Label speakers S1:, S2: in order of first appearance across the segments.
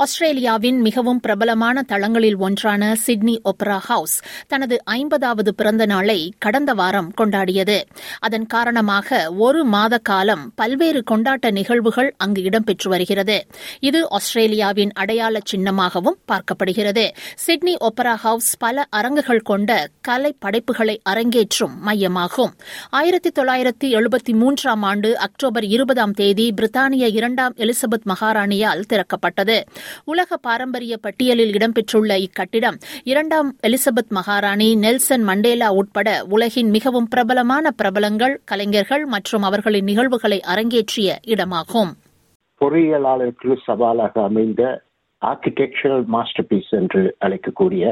S1: ஆஸ்திரேலியாவின் மிகவும் பிரபலமான தளங்களில் ஒன்றான சிட்னி ஒப்பரா ஹவுஸ் தனது ஐம்பதாவது பிறந்த நாளை கடந்த வாரம் கொண்டாடியது. அதன் காரணமாக ஒரு மாத காலம் பல்வேறு கொண்டாட்ட நிகழ்வுகள் அங்கு இடம்பெற்று வருகிறது. இது ஆஸ்திரேலியாவின் அடையாள சின்னமாகவும் பார்க்கப்படுகிறது. சிட்னி ஒப்பரா ஹவுஸ் பல அரங்குகள் கொண்ட கலை படைப்புகளை அரங்கேற்றும் மையமாகும். ஆயிரத்தி தொள்ளாயிரத்தி எழுபத்தி மூன்றாம் ஆண்டு அக்டோபர் இருபதாம் தேதி பிரித்தானிய இரண்டாம் எலிசபெத் மகாராணியால் திறக்கப்பட்டது. உலக பாரம்பரிய பட்டியலில் இடம்பெற்றுள்ள இக்கட்டிடம் இரண்டாம் எலிசபெத் மகாராணி நெல்சன் மண்டேலா உட்பட உலகின் மிகவும் பிரபலமான பிரபலங்கள் கலைஞர்கள் மற்றும் அவர்களின் நிகழ்வுகளை அரங்கேற்றிய இடமாகும்.
S2: பொறியியலாளருக்கு சவாலாக அமைந்த ஆர்கிடெக்சரல் மாஸ்டர் பீஸ் என்று அழைக்கக்கூடிய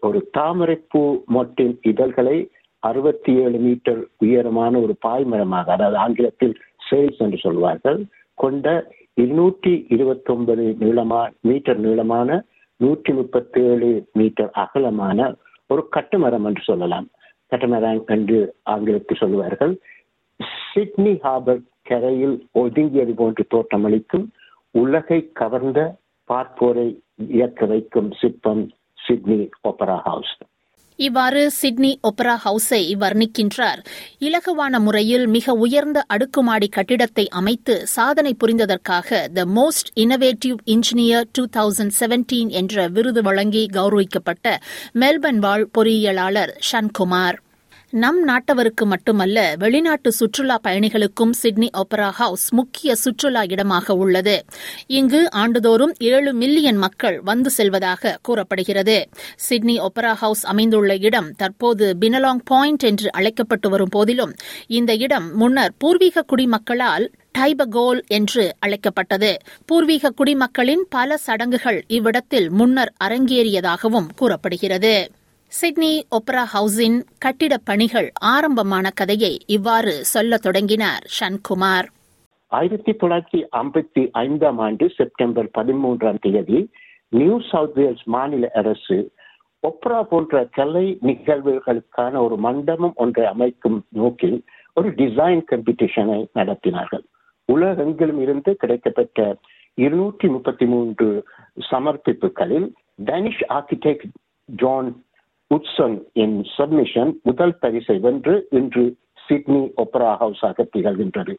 S2: ஒரு தாமரைப்பூ மொட்டின் இதழ்களை அறுபத்தி ஏழு மீட்டர் உயரமான ஒரு பாய்மரமாக அதாவது ஆங்கிலத்தில் சேல்ஸ் என்று சொல்வார்கள் கொண்ட இருநூற்றி இருபத்தி ஒன்பது நீளமா மீட்டர் நீளமான நூற்றி முப்பத்தி ஏழு மீட்டர் அகலமான ஒரு கட்டுமரம் என்று சொல்லலாம். கட்டுமரம் என்று ஆங்கிலத்தில் சொல்லுவார்கள். சிட்னி ஹார்பர் கரையில் ஒதுங்கியது போன்று தோற்றமளிக்கும் உலகை கவர்ந்த பார்ப்போரை இயக்க வைக்கும் சிற்பம் சிட்னி ஒப்பரா ஹவுஸ்.
S1: இவ்வாறு சிட்னி ஒப்பரா ஹவுஸை வர்ணிக்கின்றார். இலகுவான முறையில் மிக உயர்ந்த அடுக்குமாடி கட்டிடத்தை அமைத்து சாதனை புரிந்ததற்காக the most innovative engineer two thousand seventeen என்ற விருது வழங்கி கௌரவிக்கப்பட்ட மெல்பர்ன் வாழ் பொறியியலாளர் ஷன்குமார் நம் நாட்டவருக்கு மட்டுமல்ல வெளிநாட்டு சுற்றுலா பயணிகளுக்கும் சிட்னி ஒப்பரா ஹவுஸ் முக்கிய சுற்றுலா இடமாக உள்ளது. இங்கு ஆண்டுதோறும் ஏழு மில்லியன் மக்கள் வந்து செல்வதாக கூறப்படுகிறது. சிட்னி ஒப்பரா ஹவுஸ் அமைந்துள்ள இடம் தற்போது பினலாங் பாயிண்ட் என்று அழைக்கப்பட்டு வரும் போதிலும் இந்த இடம் முன்னர் பூர்வீக குடிமக்களால் டைபகோல் என்று அழைக்கப்பட்டது. பூர்வீக குடிமக்களின் பல சடங்குகள் இவ்விடத்தில் முன்னர் அரங்கேறியதாகவும் கூறப்படுகிறது. சிட்னி ஒப்ரா ஹவுஸின் கட்டிடப் பணிகள் ஆரம்பமான கதையை இவ்வாறு சொல்லத் தொடங்கினார் ஷன்குமார்
S2: ஆயிரத்தி தொள்ளாயிரத்தி ஐம்பத்தி ஐந்தாம் ஆண்டு செப்டம்பர் பதிமூன்றாம் தேதி நியூ சவுத் வேல்ஸ் மாநில அரசு ஒப்ரா போன்ற கலை நிகழ்வுகளுக்கான ஒரு மண்டபம் ஒன்றை அமைக்கும் நோக்கில் ஒரு டிசைன் காம்படிஷனை நடத்தினார்கள். உலகெங்கிலும் இருந்து கிடைக்கப்பட்ட இருநூற்றி முப்பத்தி மூன்று சமர்ப்பிப்புகளில் டனிஷ் ஆர்கிடெக்ட் ஜான் உட்சன் என் சப்மிஷன் முதல் பரிசை வென்று இன்று சிட்னி ஒப்பரா ஹவுஸாக திகழ்கின்றது.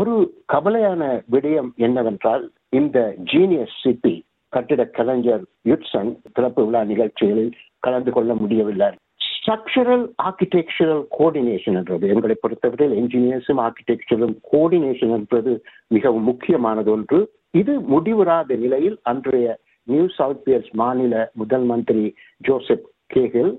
S2: ஒரு கவலையான விடயம் என்னவென்றால் இந்த ஜீனியஸ் சிட்டி கட்டிட கலைஞர் யுட்சன் திறப்பு விழா நிகழ்ச்சிகளில் கலந்து கொள்ள முடியவில்லை. ஸ்ட்ரக்சரல் ஆர்கிடெக்சரல் கோஆர்டினேஷன் என்றது. எங்களை பொறுத்தவரையில் என்ஜினியர்ஸும் ஆர்கிடெக்சரும் கோஆர்டினேஷன் என்பது மிகவும் முக்கியமானது ஒன்று. இது முடிவுறாத நிலையில் அன்றைய நியூ சவுத் வேல்ஸ் மாநில முதல் மந்திரி ஜோசப் கேகில்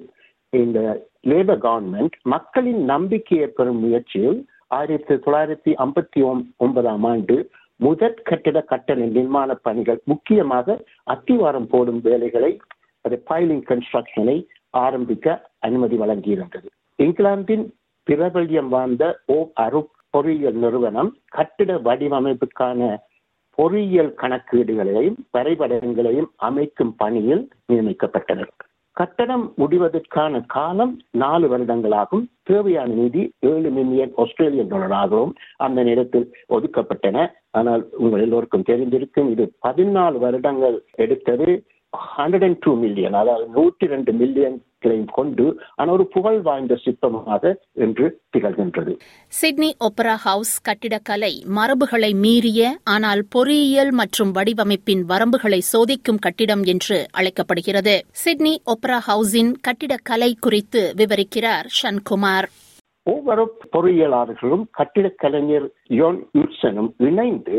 S2: இந்த லேபர் கவர்மெண்ட் மக்களின் நம்பிக்கையை பெறும் முயற்சியில் ஆயிரத்தி தொள்ளாயிரத்தி ஐம்பத்தி ஒன்பதாம் ஆண்டு முதற் கட்டிட கட்டண நிர்மாண பணிகள் முக்கியமாக அத்திவாரம் போடும் வேலைகளை அது பைலிங் கன்ஸ்ட்ரக்ஷனை ஆரம்பிக்க அனுமதி வழங்கியிருந்தது. இங்கிலாந்தின் பிரபல்யம் வாழ்ந்த ஓ அருப் பொறியியல் நிறுவனம் கட்டிட வடிவமைப்புக்கான பொறியியல் கணக்கீடுகளையும் வரைபடங்களையும் அமைக்கும் பணியில் நியமிக்கப்பட்டனர். கட்டணம் முடிவதற்கான காலம் நாலு வருடங்களாகும். தேவையான நிதி ஏழு மில்லியன் ஆஸ்திரேலியன் டாலராகவும் அந்த நேரத்தில் ஒதுக்கப்பட்டன. ஆனால் உங்கள் எல்லோருக்கும் தெரிந்திருக்கும் இது பதினாலு வருடங்கள் எடுத்தது. ஹண்ட்ரட் அண்ட் டூ மில்லியன் அதாவது நூற்றி ரெண்டு மில்லியன் கொண்டு ஆனால் ஒரு புகழ் வாய்ந்த சிற்பமாக என்று திகழ்கின்றது.
S1: சிட்னி ஒப்பரா ஹவுஸ் கட்டிடக்கலை மரபுகளை மீறிய ஆனால் பொறியியல் மற்றும் வடிவமைப்பின் வரம்புகளை சோதிக்கும் கட்டிடம் என்று அழைக்கப்படுகிறது. சிட்னி ஒப்பரா ஹவுஸின் கட்டிடக்கலை குறித்து விவரிக்கிறார் ஷன்குமார்
S2: ஒவ்வொரு பொறியியலாளர்களும் கட்டிடக் கலைஞர் யோன் யுட்சனும் இணைந்து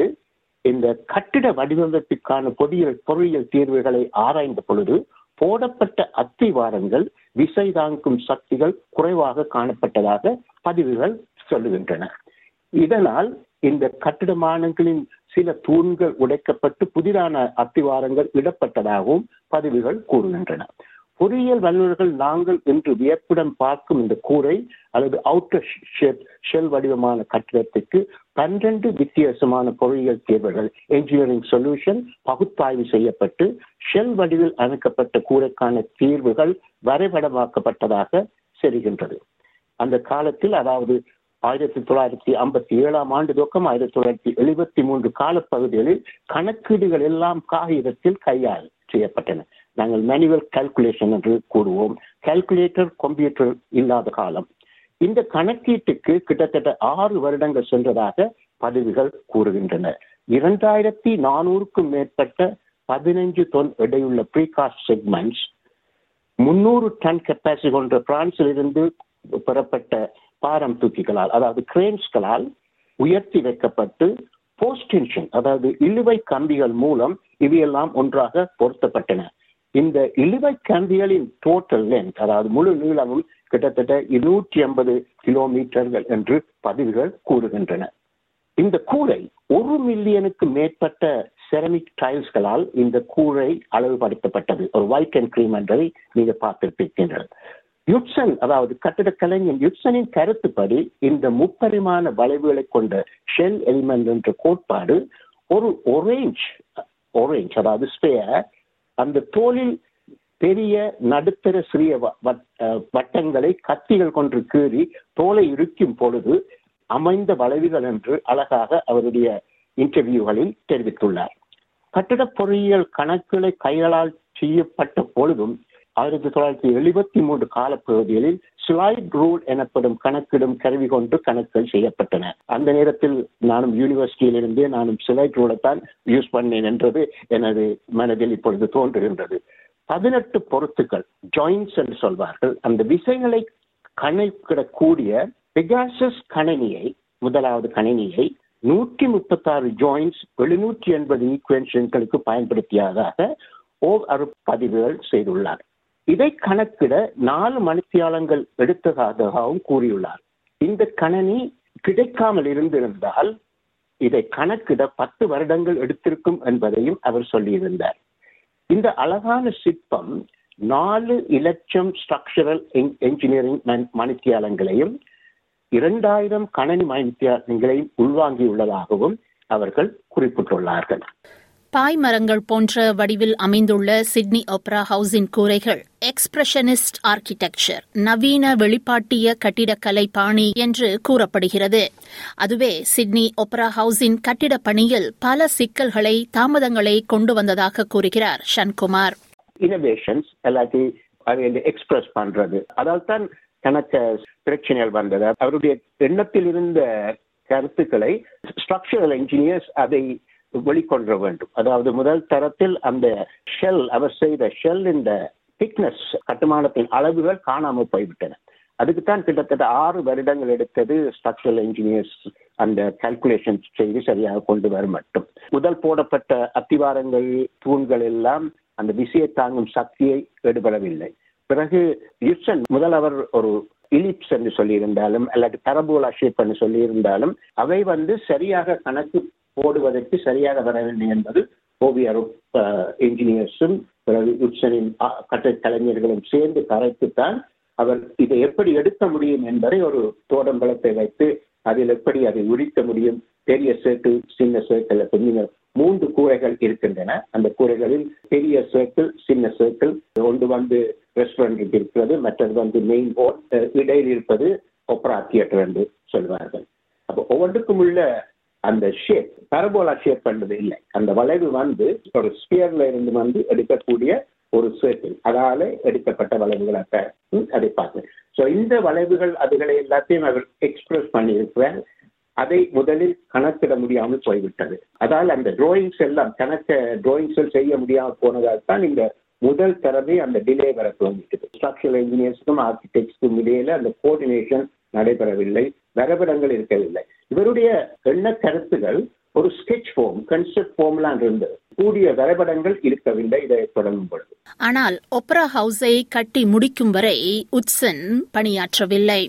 S2: இந்த கட்டிட வடிவமைப்புக்கான பொறியியல் பொறியியல் தீர்வுகளை ஆராய்ந்த பொழுது போடப்பட்ட அத்திவாரங்கள் விசை தாங்கும் சக்திகள் குறைவாக காணப்பட்டதாக பதிவுகள் சொல்லுகின்றன. இதனால் இந்த கட்டிடமானங்களின் சில தூண்கள் உடைக்கப்பட்டு புதிதான அத்திவாரங்கள் இடப்பட்டதாகவும் பதிவுகள் கூறுகின்றன. பொறியியல் வல்லுநர்கள் நாங்கள் என்று வியப்புடன் பார்க்கும் இந்த கூரை அல்லது அவுட்டர் ஷெட் ஷெல் வடிவமான கட்டிடத்துக்கு பன்னிரண்டு வித்தியாசமான பொறியியல் தேர்வுகள் என்ஜினியரிங் சொல்யூஷன் பகுத்தாய்வு செய்யப்பட்டு ஷெல் வடிவில் அமைக்கப்பட்ட கூரைக்கான தீர்வுகள் வரைபடமாக்கப்பட்டதாக தெரிகின்றது. அந்த காலத்தில் அதாவது ஆயிரத்தி தொள்ளாயிரத்தி ஐம்பத்தி ஏழாம் ஆண்டு துவக்கம் ஆயிரத்தி தொள்ளாயிரத்தி எழுபத்தி மூன்று காலப்பகுதிகளில் கணக்கீடுகள் எல்லாம் காகிதத்தில் கையால் செய்யப்பட்டன. நாங்கள் மேனுவல் கால்குலேஷன் என்று கூறுவோம். கால்குலேட்டர் கம்ப்யூட்டர் இல்லாத காலம். இந்த கணக்கீட்டுக்கு கிட்டத்தட்ட ஆறு வருடங்கள் சென்றதாக பதிவுகள் கூறுகின்றன. இரண்டாயிரத்தி நானூறுக்கும் மேற்பட்ட பதினைஞ்சு தொன் எடையுள்ள ப்ரீகாஸ்ட் செக்மெண்ட்ஸ் முன்னூறு டன் கெப்பாசிட்டி கொண்ட பிரான்சில் இருந்து பெறப்பட்ட பாரம் தூக்கிகளால் அதாவது கிரேன்ஸ்களால் உயர்த்தி வைக்கப்பட்டு போஸ்டென்ஷன் அதாவது இழுவை கம்பிகள் மூலம் இவையெல்லாம் ஒன்றாக பொருத்தப்பட்டன. இந்த இழுவை கம்பிகளின் டோட்டல் லென்த் அதாவது முழு நீளமும் கிட்டத்தட்ட இருநூற்றி ஐம்பது கிலோமீட்டர்கள் என்று பதிவுகள் கூறுகின்றன. இந்த கூரை ஒரு மில்லியனுக்கு மேற்பட்ட செரமிக் டைல்ஸ்களால் இந்த கூரை அளவுபடுத்தப்பட்டது. ஒரு ஒயிட் அண்ட் கிரீம் என்பதை நீங்க பார்த்திருப்பீர்கள். யுட்சன் அதாவது கட்டிட கலைஞன் யுட்சனின் கருத்துப்படி இந்த முப்பரிமாண வளைவுகளை கொண்ட ஷெல் எலிமெண்ட் என்ற கோட்பாடு ஒரு ஒரேஞ்ச் ஒரேஞ்ச் அதாவது ஸ்பேர் அந்த தோலில் பெரிய நடுத்தர சிறிய வட்டங்களை கத்திகள் கொன்று கீறி தோலை இருக்கும் பொழுது அமைந்த வளைவுகள் என்று அழகாக அவருடைய இன்டர்வியூகளில் தெரிவித்துள்ளார். கட்டிட பொறியியல் கணக்குகளை கைகளால் செய்யப்பட்ட பொழுதும் ஆயிரத்தி தொள்ளாயிரத்தி எழுபத்தி மூன்று காலப்பகுதிகளில் ஸ்லைட் ரூல் எனப்படும் கணக்கிடும் கருவி கொண்டு கணக்குகள் செய்யப்பட்டன. அந்த நேரத்தில் நானும் யூனிவர்சிட்டியில் இருந்தே நானும் ஸ்லைட் ரூலை தான் யூஸ் பண்ணேன் என்றது எனது மனதில் இப்பொழுது தோன்றுகின்றது. பதினெட்டு பொருத்துக்கள் ஜாயின்ஸ் என்று சொல்வார்கள். அந்த விசைகளை கணக்கிடக்கூடிய பெகாசஸ் கணினியை முதலாவது கணினியை நூற்றி முப்பத்தாறு ஜாயின்ஸ் எழுநூற்றி எண்பது ஈக்குவேஷன்களுக்கு பயன்படுத்தியதாக ஓர் அரு பதிவுகள் செய்துள்ளார். இதை கணக்கிட நாலு மணித்தியாலங்கள் எடுத்ததாகவும் கூறியுள்ளார். இந்த கணனி கிடைக்காமல் இருந்திருந்தால் இதை கணக்கிட பத்து வருடங்கள் எடுத்திருக்கும் என்பதையும் அவர் சொல்லியிருந்தார். இந்த அழகான சிற்பம் நாலு இலட்சம் ஸ்ட்ரக்சரல் என்ஜினியரிங் மணித்தியாலங்களையும் இரண்டாயிரம் கணனி மணித்தியாலங்களையும் உள்வாங்கியுள்ளதாகவும் அவர்கள் குறிப்பிட்டுள்ளார்கள்.
S1: பாய்மரங்கள் போன்ற வடிவில் அமைந்துள்ள சிட்னி ஒப்ரா ஹவுஸின் கூரைகள். Expressionist architecture. நவீன வெளிப்பாட்டிய கட்டிடக்கலை பாணி என்று கூறப்படுகிறது. அதுவே சிட்னி ஒப்ரா ஹவுஸின் கட்டிட பணியில் பல சிக்கல்களை தாமதங்களை கொண்டு வந்ததாக கூறுகிறார் சன்குமார்
S2: இனோவேஷன்ஸ் எல்லாத்தையும் எக்ஸ்பிரஸ் பண்றது. அதால் தான் எனக்கு பிரச்சனைகள் வந்தது. அவருடைய எண்ணத்தில் இருந்த கருத்துக்களை ஸ்ட்ரக்சரல் இன்ஜினியர்ஸ் அதை வெளிக்கொண்டு வேண்டும். அதாவது முதல் தரத்தில் அந்த ஷெல் அவர் செய்த ஷெல் இந்த திக்னஸ் கட்டுமானத்தின் அளவுகள் காணாமல் போய்விட்டன. அதுக்குத்தான் கிட்டத்தட்ட ஆறு வருடங்கள் எடுத்தது ஸ்ட்ரக்சரல் இன்ஜினியர்ஸ் அந்த கால்குலேஷன் செய்து சரியாக கொண்டு வர மட்டும். முதல் போடப்பட்ட அத்திவாரங்கள் தூண்கள் எல்லாம் அந்த விசையை தாங்கும் சக்தியை எடுபடவில்லை. பிறகு யுசன் முதல் அவர் ஒரு இலிப்ஸ் என்று சொல்லியிருந்தாலும் அல்லது பரபோலா ஷேப் என்று சொல்லியிருந்தாலும் அவை வந்து சரியாக கணக்கு போடுவதற்கு சரியாக வரவில்லை என்பது ஓவியரும் இன்ஜினியர்ஸும் பிறகு உச்சனின் கட்டட கலைஞர்களும் சேர்ந்து கரைத்துத்தான் அவர் இதை எப்படி எடுக்க முடியும் என்பதை ஒரு தோடம்பலத்தை வைத்து அதில் எப்படி அதை உரிக்க முடியும். பெரிய சர்க்கிள் சின்ன சர்க்கிள் அப்படின்னு மூன்று கூரைகள் இருக்கின்றன. அந்த கூரைகளில் பெரிய சேர்க்கிள் சின்ன சேர்க்கிள் ஒன்று வந்து ரெஸ்டாரண்ட் இருக்கிறது மற்றது வந்து மெயின் போர்ட் இடையில் இருப்பது ஒப்ரா தியேட்டர் என்று சொல்வார்கள். அப்போ ஒவ்வொன்றுக்கும் உள்ள அந்த ஷேப் பரபோலா ஷேப் பண்றது இல்லை. அந்த வளைவு வந்து ஒரு ஸ்பியர்ல இருந்து வந்து எடுக்கக்கூடிய ஒரு ஸ்வேப்பில் அதால எடுக்கப்பட்ட வளைவுகளாக அதை பார்த்தேன் ஸோ இந்த வளைவுகள் அதுகளை எல்லாத்தையும் அவர் எக்ஸ்பிரஸ் பண்ணியிருக்கிறார் அதை முதலில் கணக்கிட முடியாமல் போய்விட்டது. அதால் அந்த டிராயிங்ஸ் எல்லாம் கணக்க டிராயிங்ஸ் செய்ய முடியாமல் போனதால் தான் இந்த முதல் தரவே அந்த டிலே வர துவங்கிட்டது. ஸ்ட்ரக்சரல் இன்ஜினியர்ஸுக்கும் ஆர்கிடெக்ட்ஸுக்கும் இடையில அந்த கோஆர்டினேஷன் நடைபெறவில்லை. வரைபடங்கள் இருக்கவில்லை. இவருடைய எண்ண கருத்துகள் ஒரு ஸ்கெச் ஃபார்ம் கன்செப்ட் ஃபார்ம்லாம் இருந்தது கூடிய வரைபடங்கள் இருக்கவில்லை இதை தொடங்கும் பொழுது.
S1: ஆனால் ஒப்ரா ஹவுஸை கட்டி முடிக்கும் வரை உட்சன் பணியாற்றவில்லை.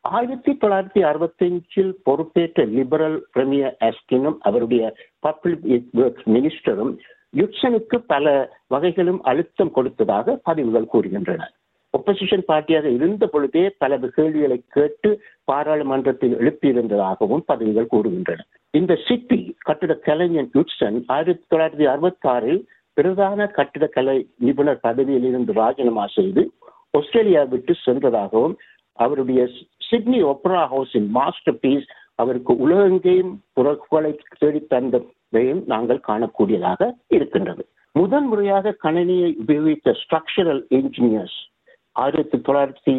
S2: ஆயிரத்தி தொள்ளாயிரத்தி அறுபத்தி அஞ்சில் பொறுப்பேற்ற லிபரல் பிரமியர் ஆஸ்டினும் அவருடைய பப்ளிக் ஒர்க்ஸ் மினிஸ்டரும் யுட்சனுக்கு பல வகைகளும் அழுத்தம் கொடுத்ததாக பதிவுகள் கூறுகின்றன. ஒப்போசிஷன் பார்ட்டியாக இருந்த பொழுதே பல கேள்விகளை கேட்டு பாராளுமன்றத்தில் எழுப்பியிருந்ததாகவும் பதவிகள் கூறுகின்றன. இந்த சிட்டி கட்டிட கலைஞன் யுட்சன் ஆயிரத்தி தொள்ளாயிரத்தி அறுபத்தி ஆறில் பிரதான கட்டிடக்கலை நிபுணர் பதவியில் இருந்து ராஜினாமா செய்து ஆஸ்திரேலியா விட்டு சென்றதாகவும் அவருடைய சிட்னி ஒப்ரா ஹவுஸின் மாஸ்டர் பீஸ் அவருக்கு உலகெங்கேயும் புறப்புகளை தேடித்தந்ததையும் நாங்கள் காணக்கூடியதாக இருக்கின்றது. முதன் முறையாக கணினியை உபயோகித்த ஸ்ட்ரக்சரல் இன்ஜினியர்ஸ் ஆயிரத்தி தொள்ளாயிரத்தி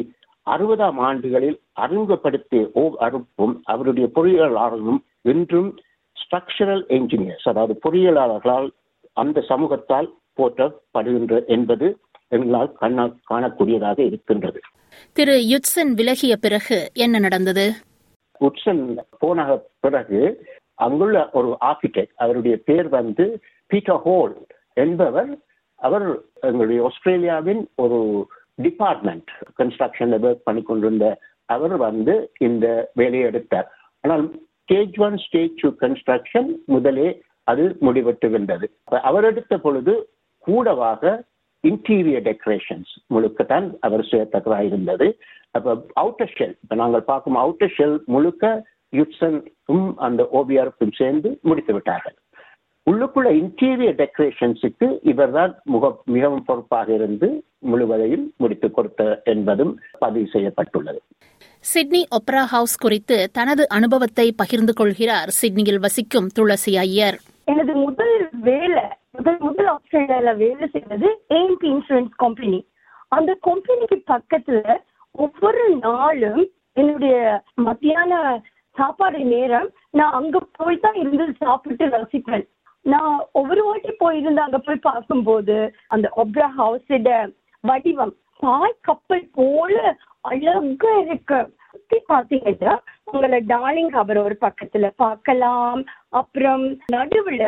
S2: அறுபதாம் ஆண்டுகளில் அறிமுகப்படுத்திய ஓ அருப்பும் அவருடைய பொறியியலாளர்களும் இன்றும் ஸ்ட்ரக்சரல் என்ஜினியர்ஸ் அதாவது பொறியியலாளர்களால் அந்த சமூகத்தால் போற்றப்படுகின்ற என்பது எங்களால் காண காணக்கூடியதாக இருக்கின்றது.
S1: திரு யுட்சன் விலகிய பிறகு என்ன நடந்தது?
S2: உட்சன் போன பிறகு அங்குள்ள ஒரு ஆர்கிடெக்ட் அவருடைய பேர் வந்து பீட்டர் ஹோல் என்பவர் அவர் எங்களுடைய ஆஸ்திரேலியாவின் ஒரு டிபார்ட்மெண்ட் கன்ஸ்ட்ரக்ஷன்ல ஒர்க் பண்ணி கொண்டிருந்த அவர் வந்து இந்த வேலையை எடுத்தார். ஆனால் stage one stage two construction முதலே அது முடிவெட்டு அவர் எடுத்த பொழுது கூடவாக இன்டீரியர் டெக்கரேஷன்ஸ் முழுக்கத்தான் அவர் செய்யத்தக்கதாக இருந்தது அப்போ அவுட்டர் ஷெல் இப்போ நாங்கள் பார்க்கும் அவுட்டர் ஷெல் முழுக்க யுட்சனும் அந்த ஓபிஆருக்கும் சேர்ந்து முடித்து விட்டார்கள் உள்ளுக்குள்ள இன்டீரியர் டெக்கரேஷன்ஸுக்கு இவர்தான் முக மிகவும் பொறுப்பாக இருந்து முழுவதையும் முடித்துக் கொடுத்த என்பதும் பதிவு செய்யப்பட்டுள்ளது.
S1: சிட்னி ஒப்ரா ஹவுஸ் குறித்து தனது அனுபவத்தை பகிர்ந்து கொள்கிறார் சிட்னியில் வசிக்கும் துளசி ஐயர்.
S3: எனது முதல் வேலை முதல் முதல் ஆஸ்திரேலியால வேலை செய்வது ஏஎம்பி இன்சூரன்ஸ் கம்பெனி அந்த கம்பெனிக்கு பக்கத்துல ஒவ்வொரு நாளும் என்னுடைய மத்தியான சாப்பாடு நேரம் நான் அங்க போய் தான் இருந்து சாப்பிட்டு ரசிப்பேன். நான் ஒவ்வொரு வாட்டி போயிருந்து அங்க போய் பார்க்கும்போது அந்த ஒப்ரா ஹவுஸோட வடிவம். பாய் கப்பல் போல அழகா இருக்கு. சுத்தி பாத்தீங்கன்னா உங்களை டார்லிங் ஹவர் ஒரு பக்கத்துல பார்க்கலாம். அப்புறம் நடுவுல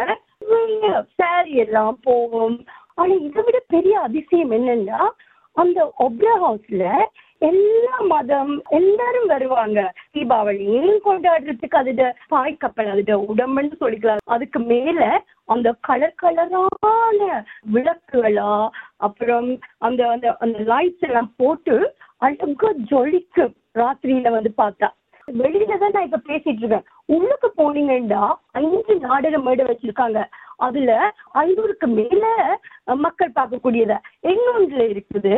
S3: சாரி எல்லாம் போகும். ஆனா இதை விட பெரிய அதிசயம் என்னன்னா அந்த ஒப்ரா ஹவுஸ்ல எல்லா மதம் எல்லாரும் வருவாங்க. தீபாவளியும் கொண்டாடுறதுக்கு அதோட பாய் கப்பல் அதுட உடம்புன்னு சொல்லிக்கலாம். அதுக்கு மேல அந்த கலர் கலரான விளக்குகளா அப்புறம் அந்த அந்த அந்த லைட்ஸ் எல்லாம் போட்டு அழகா ஜொலிக்கும் ராத்திரியில வந்து பார்த்தா. வெளியில தான் நான் இப்ப பேசிட்டு இருக்கேன். உள்ளுக்கு போனீங்கன்னா அஞ்சு நாடக மேடை வச்சிருக்காங்க. அதுல ஐநூறுக்கு மேல மக்கள் பார்க்கக்கூடியத. இன்னொன்றுல இருக்குது?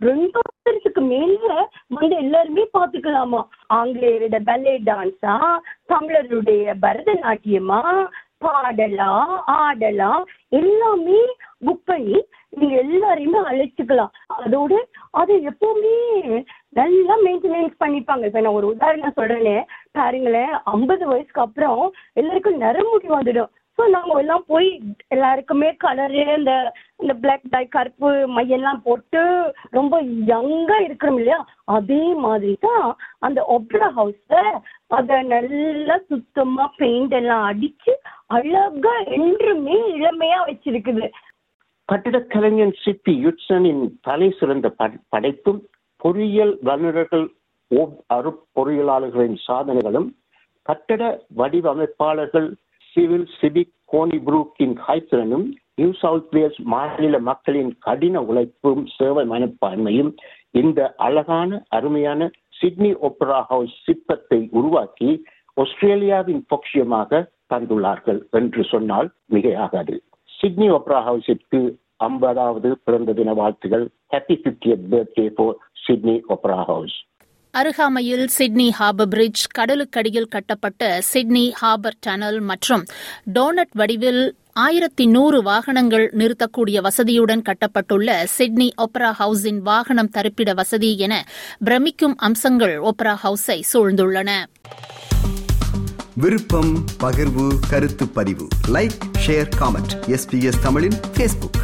S3: ரெண்டாயிரத்துக்கு மேல வந்து எல்லாருமே பாத்துக்கலாமா? ஆங்கிலேயரோட பல்லே டான்ஸா தமிழருடைய பரதநாட்டியமா? பாடலாம் ஆடலாம் எல்லாமே புக் பண்ணி நீங்க எல்லாரையுமே அழைச்சிக்கலாம். அதோட அதை எப்பவுமே நல்லா மெயின்டெனன்ஸ் பண்ணிப்பாங்க. இப்ப நான் ஒரு உதாரணம் சொல்றேனே. பாருங்களேன் ஐம்பது வயசுக்கு அப்புறம் எல்லாருக்கும் நரமுடி வந்துடும். ஸோ நாங்க எல்லாம் போய் எல்லாருக்குமே கலரு இந்த இந்த பிளாக் டை கருப்பு மையெல்லாம் போட்டு ரொம்ப யங்கா இருக்கிறோம் இல்லையா? அதே மாதிரி தான் அந்த ஒப்ரா ஹவுஸ அதை நல்லா சுத்தமா பெயிண்ட் எல்லாம் அடிச்சு அழகா என்றுமே இளமையா வச்சிருக்குது.
S2: கட்டிடக்கலைஞன் சிப்பி யுட்சனின் தலை சிறந்த படைப்பும் பொறியியல் வல்லுநர்கள் அருப்பொறியியலாளர்களின் சாதனைகளும் கட்டட வடிவமைப்பாளர்கள் சிவில் சிபிக் கோனி புரூக்கின் நியூ சவுத் வேல்ஸ் மாநில மக்களின் கடின உழைப்பும் சேவை மனப்பான்மையும் இந்த அழகான அருமையான சிட்னி ஒப்பரா ஹவுஸ் சிற்பத்தை உருவாக்கி ஆஸ்திரேலியாவின் பொக்கியமாக தந்துள்ளார்கள் என்று சொன்னால் மிகையாகாது. சிட்னி ஒப்ரா ஹவுஸிற்கு ஐம்பதாவது பிறந்த தின வாழ்த்துகள். Happy fiftieth birthday for Sydney Opera House
S1: அருகாமையில் சிட்னி ஹார்பர் பிரிட்ஜ் கடலுக்கடியில் கட்டப்பட்ட சிட்னி ஹார்பர் டனல் மற்றும் டோனட் வடிவில் ஆயிரத்தி நூறு வாகனங்கள் நிறுத்தக்கூடிய வசதியுடன் கட்டப்பட்டுள்ள சிட்னி ஒப்ரா ஹவுஸின் வாகனம் தரிப்பிட வசதி என பிரமிக்கும் அம்சங்கள் ஒப்ரா ஹவுஸை சூழ்ந்துள்ளன.
S4: விருப்பம் பகிர்வு கருத்து பதிவு. லைக் ஷேர் காமெண்ட் எஸ்பிஎஸ் தமிழின் ஃபேஸ்புக்